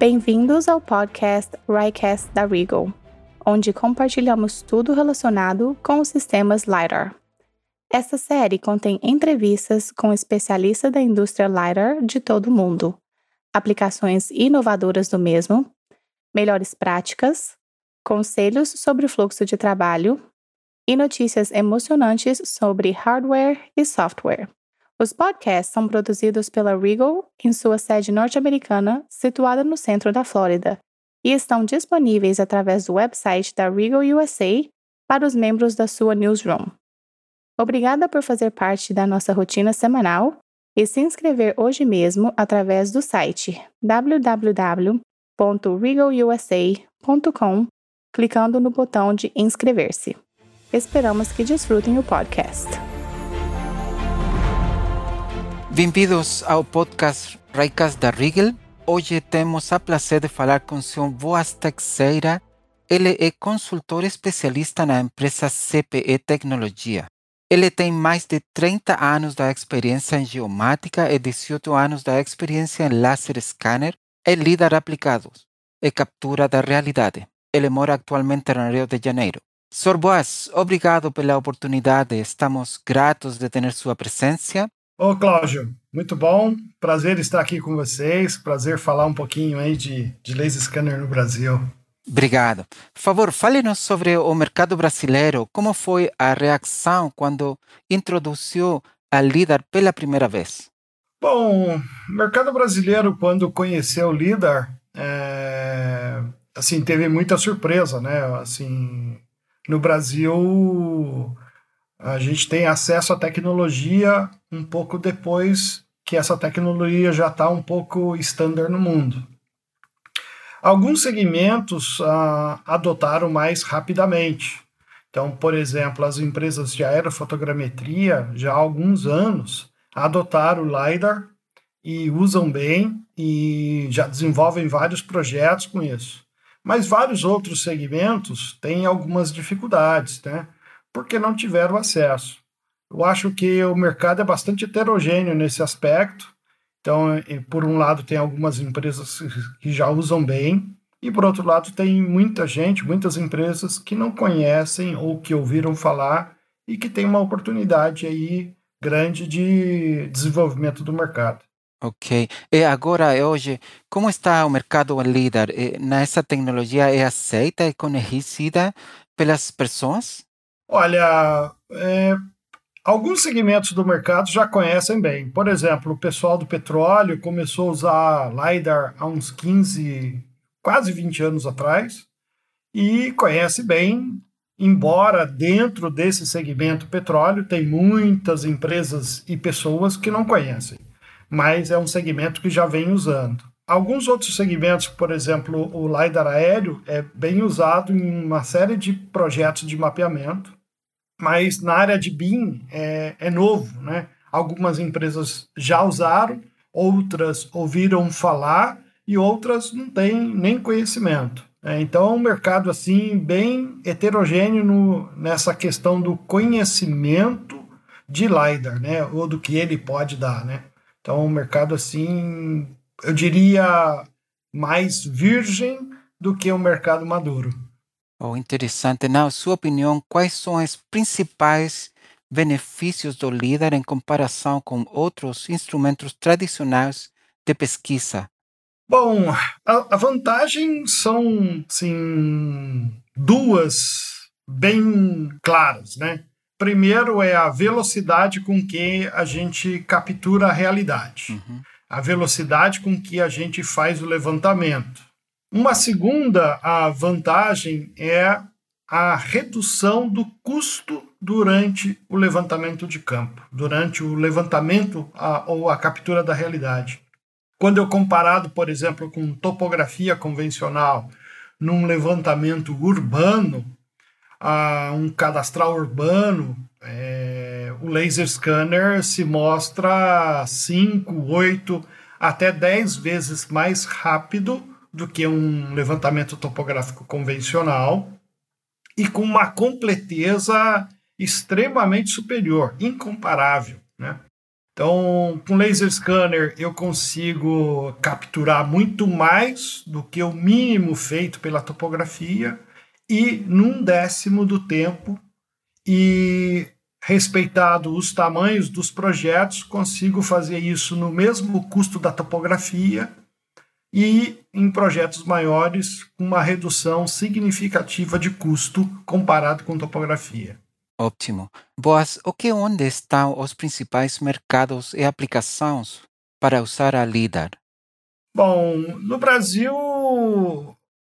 Bem-vindos ao podcast Rycast da Regal, onde compartilhamos tudo relacionado com os sistemas LiDAR. Esta série contém entrevistas com especialistas da indústria LiDAR de todo o mundo, aplicações inovadoras do mesmo, melhores práticas, conselhos sobre o fluxo de trabalho e notícias emocionantes sobre hardware e software. Os podcasts são produzidos pela Regal em sua sede norte-americana, situada no centro da Flórida, e estão disponíveis através do website da Regal USA para os membros da sua newsroom. Obrigada por fazer parte da nossa rotina semanal e se inscrever hoje mesmo através do site www.regalusa.com, clicando no botão de inscrever-se. Esperamos que desfrutem o podcast. Bem-vindos ao podcast Raicas da Rigel. Hoje temos a prazer de falar com o Sr. Boas Teixeira. Ele é consultor especialista na empresa CPE Tecnologia. Ele tem mais de 30 anos de experiência em geomática e 18 anos de experiência em laser scanner e líder aplicados e captura da realidade. Ele mora atualmente no Rio de Janeiro. Sr. Boas, obrigado pela oportunidade. Estamos gratos de ter sua presença Ô, Cláudio, muito bom. Prazer estar aqui com vocês. Prazer falar um pouquinho aí de, de laser scanner no Brasil. Obrigado. Por favor, fale-nos sobre o mercado brasileiro. Como foi a reação quando introduziu a LIDAR pela primeira vez? Bom, o mercado brasileiro, quando conheceu o LIDAR, é, assim, teve muita surpresa, né? Assim, no Brasil, a gente tem acesso à tecnologia um pouco depois que essa tecnologia já está um pouco standard no mundo. Alguns segmentos ah, adotaram mais rapidamente. Então, por exemplo, as empresas de aerofotogrametria já há alguns anos adotaram o LiDAR e usam bem e já desenvolvem vários projetos com isso. Mas vários outros segmentos têm algumas dificuldades, né? Porque não tiveram acesso. Eu acho que o mercado é bastante heterogêneo nesse aspecto. Então, por um lado, tem algumas empresas que já usam bem, e por outro lado, tem muita gente, muitas empresas que não conhecem ou que ouviram falar e que tem uma oportunidade aí grande de desenvolvimento do mercado. Ok. E agora, hoje, como está o mercado líder? Nessa tecnologia é aceita e conhecida pelas pessoas? Olha, é, Alguns segmentos do mercado já conhecem bem. Por exemplo, o pessoal do petróleo começou a usar LiDAR há uns 15, quase 20 anos atrás e conhece bem, embora dentro desse segmento petróleo tem muitas empresas e pessoas que não conhecem, mas é um segmento que já vem usando. Alguns outros segmentos, por exemplo, o LiDAR aéreo, é bem usado em uma série de projetos de mapeamento mas na área de BIM é, é novo, né? Algumas empresas já usaram, outras ouviram falar e outras não têm nem conhecimento. É, então é um mercado assim bem heterogêneo no, nessa questão do conhecimento de LiDAR, né? Ou do que ele pode dar, né? Então é um mercado assim, eu diria, mais virgem do que um mercado maduro. Oh, interessante. Na sua opinião, quais são os principais benefícios do LIDAR em comparação com outros instrumentos tradicionais de pesquisa? Bom, a, a vantagem são, sim, duas bem claras, né? Primeiro é a velocidade com que a gente captura a realidade, uhum. a velocidade com que a gente faz o levantamento. Uma segunda a vantagem é a redução do custo durante o levantamento de campo, durante o levantamento a, ou a captura da realidade. Quando eu comparado, por exemplo, com topografia convencional, num levantamento urbano, a um cadastral urbano, é, o laser scanner se mostra 5, 8, até 10 vezes mais rápido do que um levantamento topográfico convencional e com uma completeza extremamente superior, incomparável. Né? Então, com laser scanner eu consigo capturar muito mais do que o mínimo feito pela topografia e num décimo do tempo e respeitado os tamanhos dos projetos, consigo fazer isso no mesmo custo da topografia e em projetos maiores com uma redução significativa de custo comparado com topografia. Ótimo. Boas, o que onde estão os principais mercados e aplicações para usar a LIDAR? Bom, no Brasil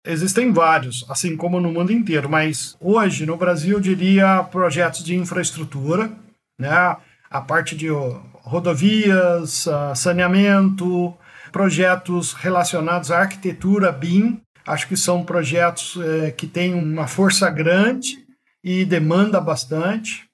existem vários, assim como no mundo inteiro, mas hoje no Brasil eu diria projetos de infraestrutura, né? A parte de rodovias, saneamento, projetos relacionados à arquitetura BIM. Acho que são projetos é, que têm uma força grande e demanda bastante.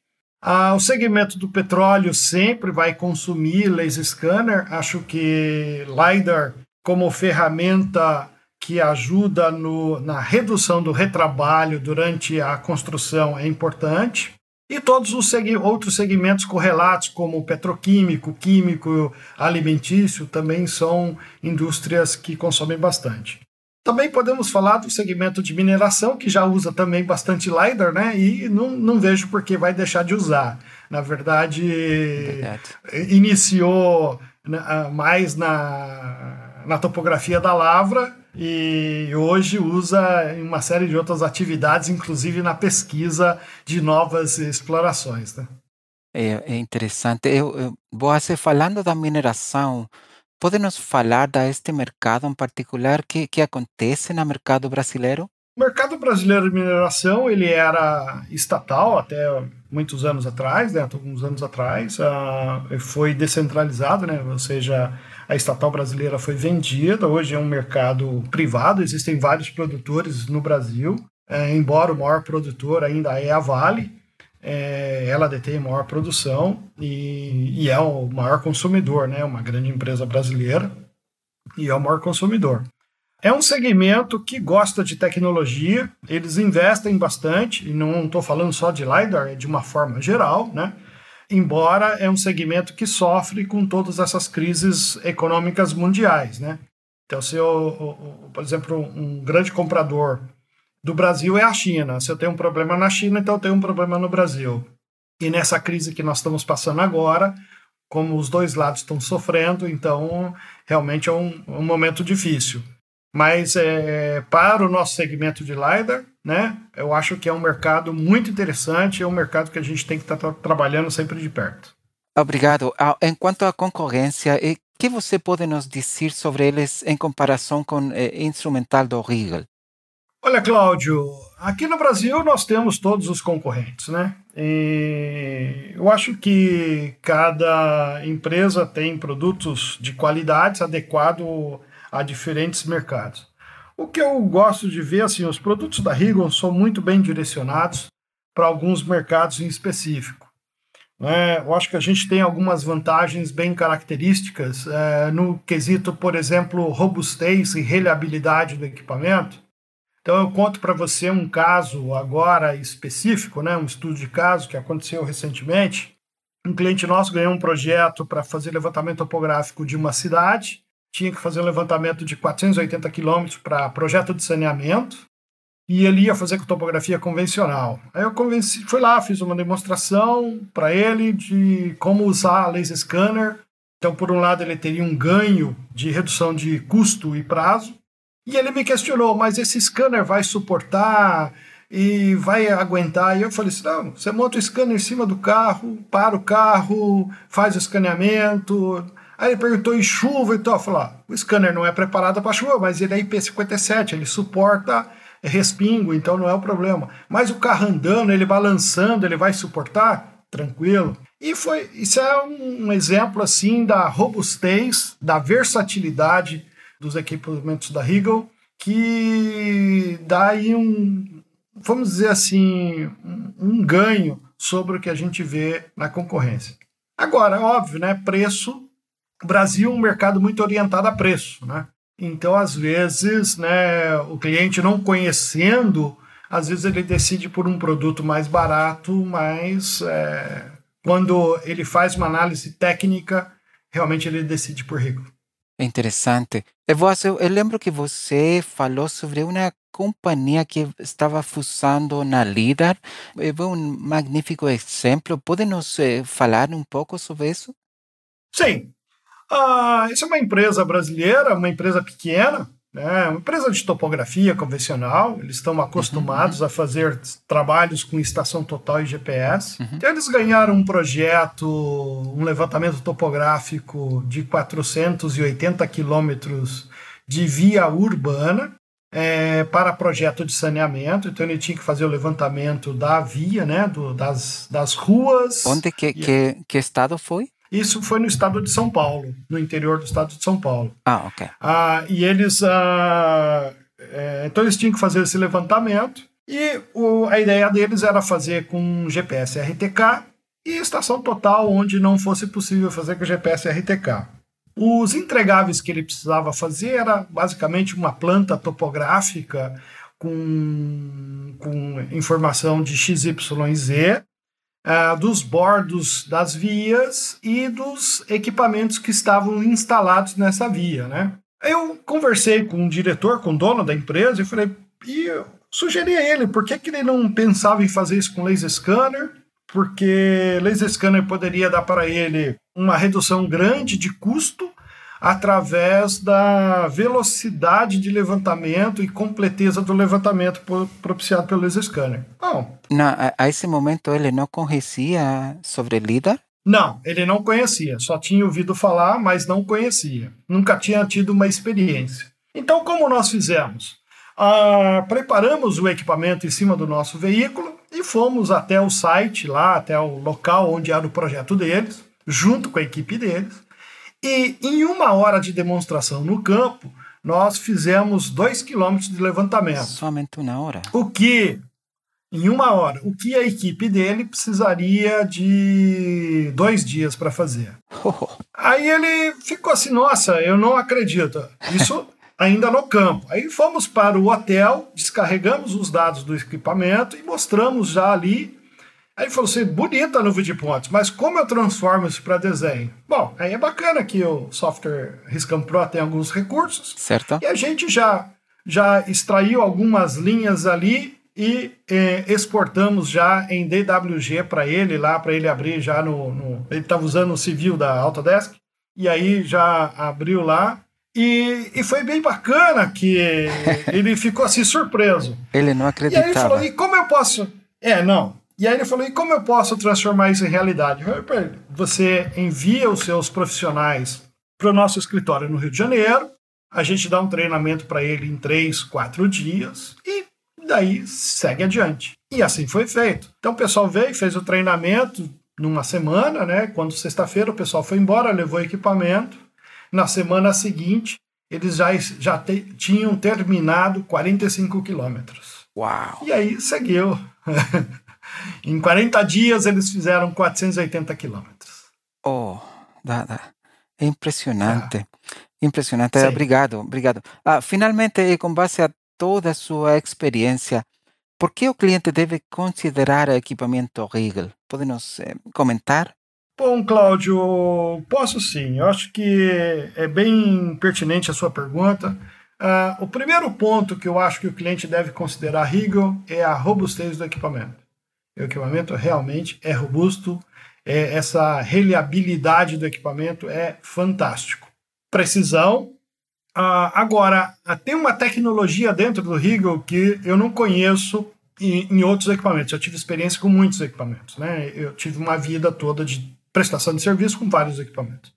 Ah, o segmento do petróleo sempre vai consumir laser scanner. Acho que LiDAR, como ferramenta que ajuda no, na redução do retrabalho durante a construção, é importante e todos os seg outros segmentos correlatos, como petroquímico, químico, alimentício, também são indústrias que consomem bastante. Também podemos falar do segmento de mineração, que já usa também bastante LiDAR, né? E não, não vejo por que vai deixar de usar. Na verdade, verdade. iniciou né, mais na, na topografia da lavra e hoje usa em uma série de outras atividades, inclusive na pesquisa de novas explorações. Né? É, é, interessante. Eu, eu, você falando da mineração, pode nos falar deste mercado em particular que, que acontece no mercado brasileiro? O mercado brasileiro de mineração ele era estatal até muitos anos atrás, né, alguns anos atrás, uh, foi descentralizado, né, ou seja, a estatal brasileira foi vendida, hoje é um mercado privado, existem vários produtores no Brasil, é, embora o maior produtor ainda é a Vale, é, ela detém a maior produção e, e, é o maior consumidor, né, uma grande empresa brasileira, e é o maior consumidor. É um segmento que gosta de tecnologia, eles investem bastante, e não estou falando só de LiDAR, é de uma forma geral, né? Embora é um segmento que sofre com todas essas crises econômicas mundiais, né? Então, se eu, por exemplo, um grande comprador do Brasil é a China. Se eu tenho um problema na China, então eu tenho um problema no Brasil. E nessa crise que nós estamos passando agora, como os dois lados estão sofrendo, então realmente é um, um momento difícil. Mas é, para o nosso segmento de LiDAR, né, eu acho que é um mercado muito interessante, é um mercado que a gente tem que estar tá trabalhando sempre de perto. Obrigado. Enquanto à concorrência, o que você pode nos dizer sobre eles em comparação com o eh, instrumental do Riegel? Olha, Cláudio, aqui no Brasil nós temos todos os concorrentes, né? E eu acho que cada empresa tem produtos de qualidade adequado a diferentes mercados. O que eu gosto de ver, assim, os produtos da Rigon são muito bem direcionados para alguns mercados em específico. É, eu acho que a gente tem algumas vantagens bem características é, no quesito, por exemplo, robustez e reliabilidade do equipamento. Então eu conto para você um caso agora específico, né, um estudo de caso que aconteceu recentemente. Um cliente nosso ganhou um projeto para fazer levantamento topográfico de uma cidade tinha que fazer um levantamento de 480 quilômetros para projeto de saneamento e ele ia fazer com topografia convencional. Aí eu convenci, fui lá, fiz uma demonstração para ele de como usar laser scanner. Então, por um lado, ele teria um ganho de redução de custo e prazo. E ele me questionou, mas esse scanner vai suportar e vai aguentar? E eu falei assim, não, você monta o scanner em cima do carro, para o carro, faz o escaneamento, Aí ele perguntou em chuva e tal. Falou: ah, o scanner não é preparado para chuva, mas ele é IP57, ele suporta respingo, então não é o problema. Mas o carro andando, ele balançando, ele vai suportar? Tranquilo. E foi, isso é um exemplo assim da robustez, da versatilidade dos equipamentos da Regal, que dá aí um, vamos dizer assim, um, um ganho sobre o que a gente vê na concorrência. Agora, óbvio, né? Preço o Brasil é um mercado muito orientado a preço, né? Então, às vezes, né, o cliente não conhecendo, às vezes ele decide por um produto mais barato, mas é, quando ele faz uma análise técnica, realmente ele decide por Rigo. É interessante. Eu, eu, eu lembro que você falou sobre uma companhia que estava fusando na LIDAR. É um magnífico exemplo. Pode nos eh, falar um pouco sobre isso? Sim. Uh, isso é uma empresa brasileira, uma empresa pequena, né? uma empresa de topografia convencional. Eles estão acostumados uhum. a fazer trabalhos com estação total e GPS. Uhum. Então, eles ganharam um projeto, um levantamento topográfico de 480 quilômetros de via urbana é, para projeto de saneamento, então ele tinha que fazer o levantamento da via, né, do, das, das ruas. Onde que, que, que estado foi? Isso foi no estado de São Paulo, no interior do estado de São Paulo. Ah, ok. Ah, e eles, ah, é, então eles tinham que fazer esse levantamento e o, a ideia deles era fazer com GPS RTK e estação total onde não fosse possível fazer com GPS RTK. Os entregáveis que ele precisava fazer era basicamente uma planta topográfica com, com informação de XYZ, uh, dos bordos das vias e dos equipamentos que estavam instalados nessa via. Né? Eu conversei com o diretor, com o dono da empresa, e falei, e sugeri a ele por que, que ele não pensava em fazer isso com laser scanner porque laser scanner poderia dar para ele uma redução grande de custo através da velocidade de levantamento e completeza do levantamento propiciado pelo laser scanner. Bom, Na, a esse momento ele não conhecia sobre LIDAR? Não, ele não conhecia, só tinha ouvido falar, mas não conhecia. Nunca tinha tido uma experiência. Então, como nós fizemos? Ah, preparamos o equipamento em cima do nosso veículo e fomos até o site, lá até o local onde era o projeto deles, junto com a equipe deles. E em uma hora de demonstração no campo, nós fizemos dois quilômetros de levantamento. Somente uma hora? O que, em uma hora, o que a equipe dele precisaria de dois dias para fazer. Oh. Aí ele ficou assim: nossa, eu não acredito. Isso ainda no campo. Aí fomos para o hotel, descarregamos os dados do equipamento e mostramos já ali. Aí falou assim: bonita a nuvem de pontos, mas como eu transformo isso para desenho? Bom, aí é bacana que o software Riscam Pro tem alguns recursos. Certo. E a gente já, já extraiu algumas linhas ali e eh, exportamos já em DWG para ele, lá para ele abrir já no. no ele estava usando o civil da Autodesk, e aí já abriu lá e, e foi bem bacana que ele ficou assim surpreso. Ele não acreditava. E aí ele falou: e como eu posso. É, não. E aí ele falou: e como eu posso transformar isso em realidade? Você envia os seus profissionais para o nosso escritório no Rio de Janeiro, a gente dá um treinamento para ele em três, quatro dias e daí segue adiante. E assim foi feito. Então o pessoal veio, fez o treinamento numa semana, né? Quando sexta-feira o pessoal foi embora, levou equipamento na semana seguinte, eles já, já te, tinham terminado 45 quilômetros. Uau! E aí seguiu. em 40 dias, eles fizeram 480 quilômetros. Oh, dá, dá. É impressionante. Ah. Impressionante. Sim. Obrigado, obrigado. Ah, finalmente, com base a toda a sua experiência, por que o cliente deve considerar o equipamento Regal? Pode nos eh, comentar? Bom, Cláudio, posso sim. Eu acho que é bem pertinente a sua pergunta. Uh, o primeiro ponto que eu acho que o cliente deve considerar Rigel é a robustez do equipamento. O equipamento realmente é robusto, é, essa reliabilidade do equipamento é fantástico. Precisão. Uh, agora, uh, tem uma tecnologia dentro do Rigel que eu não conheço em, em outros equipamentos. Eu tive experiência com muitos equipamentos. Né? Eu tive uma vida toda de prestação de serviço com vários equipamentos.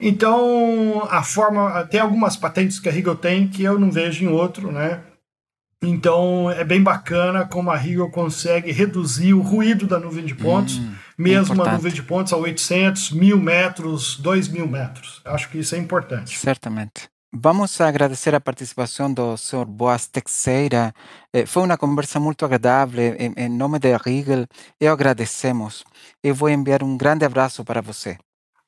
Então, a forma. Tem algumas patentes que a Rigel tem que eu não vejo em outro, né? Então, é bem bacana como a Rigel consegue reduzir o ruído da nuvem de pontos, hum, mesmo a nuvem de pontos a 800, 1000 metros, 2000 metros. Acho que isso é importante. Certamente. Vamos agradecer a participação do Sr. Boas Teixeira. Eh, foi uma conversa muito agradável. Em, nome da Riegel, eu agradecemos. Eu vou enviar um grande abraço para você.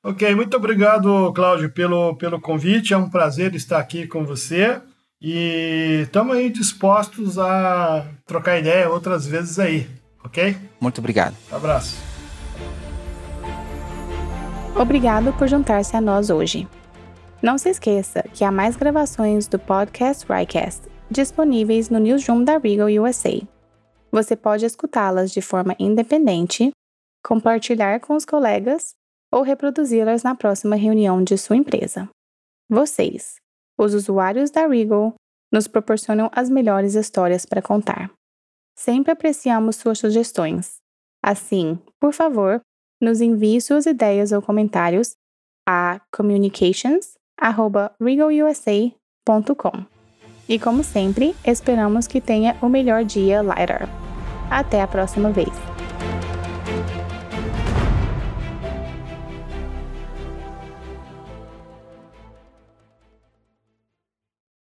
Ok, muito obrigado, Cláudio, pelo, pelo convite. É um prazer estar aqui com você. E estamos aí dispostos a trocar ideia outras vezes aí, ok? Muito obrigado. Um abraço. Obrigado por juntar-se a nós hoje. Não se esqueça que há mais gravações do podcast Rycast disponíveis no Newsroom da Regal USA. Você pode escutá-las de forma independente, compartilhar com os colegas ou reproduzi-las na próxima reunião de sua empresa. Vocês, os usuários da Regal, nos proporcionam as melhores histórias para contar. Sempre apreciamos suas sugestões. Assim, por favor, nos envie suas ideias ou comentários a communications@regalusa.com. E como sempre, esperamos que tenha o melhor dia Lighter. Até a próxima vez.